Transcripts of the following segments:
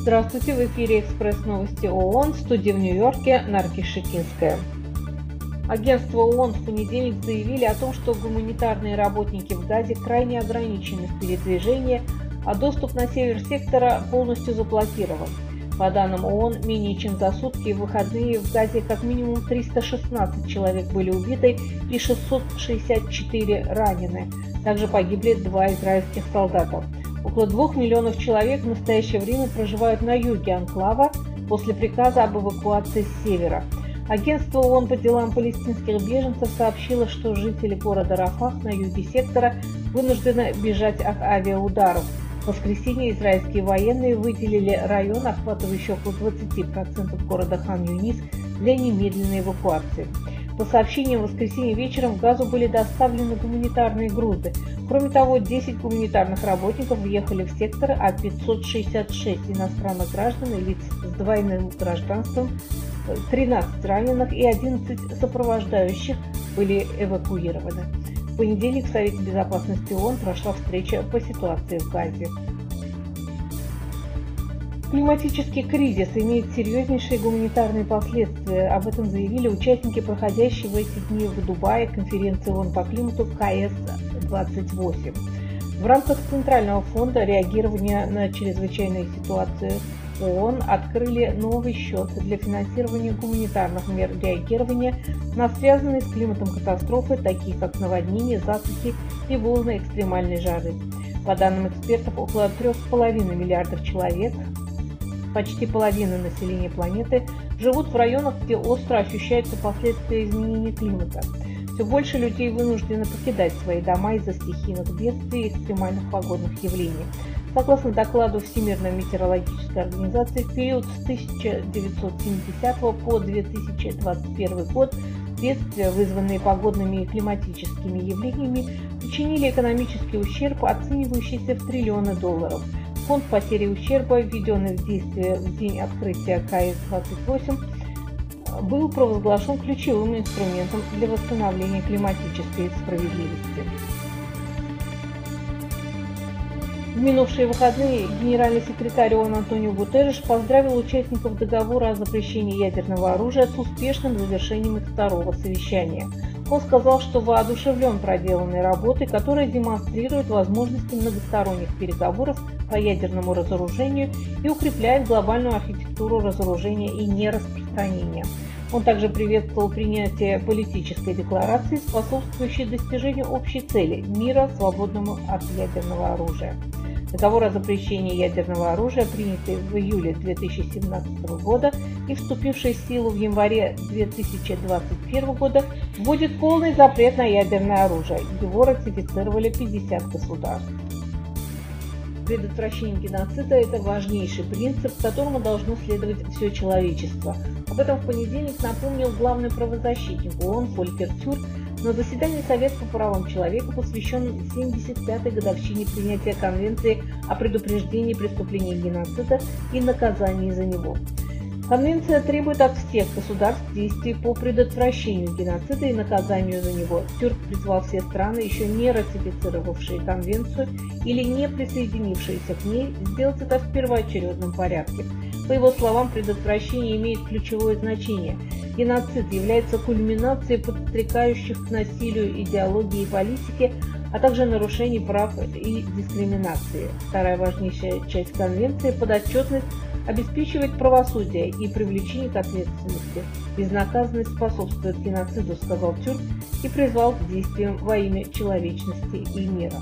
Здравствуйте, в эфире «Экспресс новости ООН», в студии в Нью-Йорке Нарки Шикинская. Агентство ООН в понедельник заявили о том, что гуманитарные работники в Газе крайне ограничены в передвижении, а доступ на север сектора полностью заблокирован. По данным ООН, менее чем за сутки в выходные в Газе как минимум 316 человек были убиты и 664 ранены. Также погибли два израильских солдата. Около двух миллионов человек в настоящее время проживают на юге анклава после приказа об эвакуации с севера. Агентство ООН по делам палестинских беженцев сообщило, что жители города Рафах на юге сектора вынуждены бежать от авиаударов. В воскресенье израильские военные выделили район, охватывающий около 20% города Хан-Юнис, для немедленной эвакуации. По сообщениям, в воскресенье вечером в Газу были доставлены гуманитарные грузы. Кроме того, 10 гуманитарных работников въехали в сектор, а 566 иностранных граждан и лиц с двойным гражданством, 13 раненых и 11 сопровождающих были эвакуированы. В понедельник в Совете Безопасности ООН прошла встреча по ситуации в Газе. Климатический кризис имеет серьезнейшие гуманитарные последствия. Об этом заявили участники проходящей в эти дни в Дубае конференции ООН по климату КС-28. В рамках Центрального фонда реагирования на чрезвычайные ситуации ООН открыли новый счет для финансирования гуманитарных мер реагирования на связанные с климатом катастрофы, такие как наводнения, засухи и волны экстремальной жары. По данным экспертов, около 3,5 миллиардов человек почти половина населения планеты живут в районах, где остро ощущаются последствия изменения климата. Все больше людей вынуждены покидать свои дома из-за стихийных бедствий и экстремальных погодных явлений. Согласно докладу Всемирной метеорологической организации, в период с 1970 по 2021 год бедствия, вызванные погодными и климатическими явлениями, причинили экономический ущерб, оценивающийся в триллионы долларов – Фонд потери ущерба, введенный в действие в день открытия КС-28, был провозглашен ключевым инструментом для восстановления климатической справедливости. В минувшие выходные генеральный секретарь ООН Антонио Гутерреш поздравил участников договора о запрещении ядерного оружия с успешным завершением их второго совещания – он сказал, что воодушевлен проделанной работой, которая демонстрирует возможности многосторонних переговоров по ядерному разоружению и укрепляет глобальную архитектуру разоружения и нераспространения. Он также приветствовал принятие политической декларации, способствующей достижению общей цели – мира, свободному от ядерного оружия. Договор о запрещении ядерного оружия, принятый в июле 2017 года и вступивший в силу в январе 2021 года, вводит полный запрет на ядерное оружие. Его ратифицировали 50 государств. Предотвращение геноцида – это важнейший принцип, которому должно следовать все человечество. Об этом в понедельник напомнил главный правозащитник ООН Фолькер Тюрк на заседании Совета по правам человека, посвященном 75-й годовщине принятия Конвенции о предупреждении преступлений геноцида и наказании за него. Конвенция требует от всех государств действий по предотвращению геноцида и наказанию за него. Тюрк призвал все страны, еще не ратифицировавшие конвенцию или не присоединившиеся к ней, сделать это в первоочередном порядке. По его словам, предотвращение имеет ключевое значение. Геноцид является кульминацией подстрекающих к насилию идеологии и политики, а также нарушений прав и дискриминации. Вторая важнейшая часть Конвенции – подотчетность обеспечивает правосудие и привлечение к ответственности. Безнаказанность способствует геноциду, сказал Тюрк и призвал к действиям во имя человечности и мира.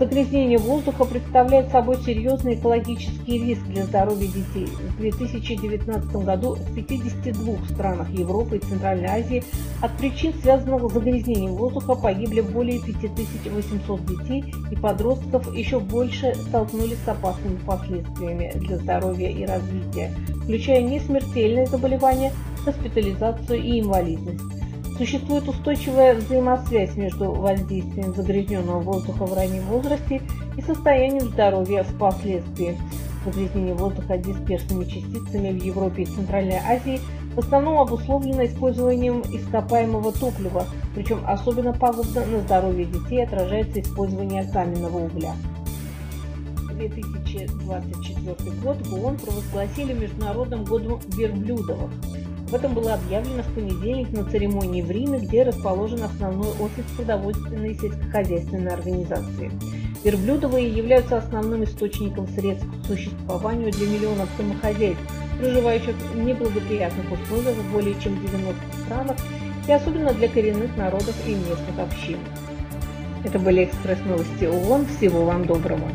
Загрязнение воздуха представляет собой серьезный экологический риск для здоровья детей. В 2019 году в 52 странах Европы и Центральной Азии от причин, связанных с загрязнением воздуха, погибли более 5800 детей и подростков, еще больше столкнулись с опасными последствиями для здоровья и развития, включая несмертельные заболевания, госпитализацию и инвалидность. Существует устойчивая взаимосвязь между воздействием загрязненного воздуха в раннем возрасте и состоянием здоровья впоследствии. Загрязнение воздуха дисперсными частицами в Европе и Центральной Азии в основном обусловлено использованием ископаемого топлива, причем особенно пагубно на здоровье детей отражается использование каменного угля. 2024 год в ООН провозгласили Международным годом верблюдовых. В этом было объявлено в понедельник на церемонии в Риме, где расположен основной офис продовольственной и сельскохозяйственной организации. Верблюдовые являются основным источником средств к существованию для миллионов домохозяйств, проживающих в неблагоприятных условиях в более чем 90 странах и особенно для коренных народов и местных общин. Это были экспресс-новости ООН. Всего вам доброго!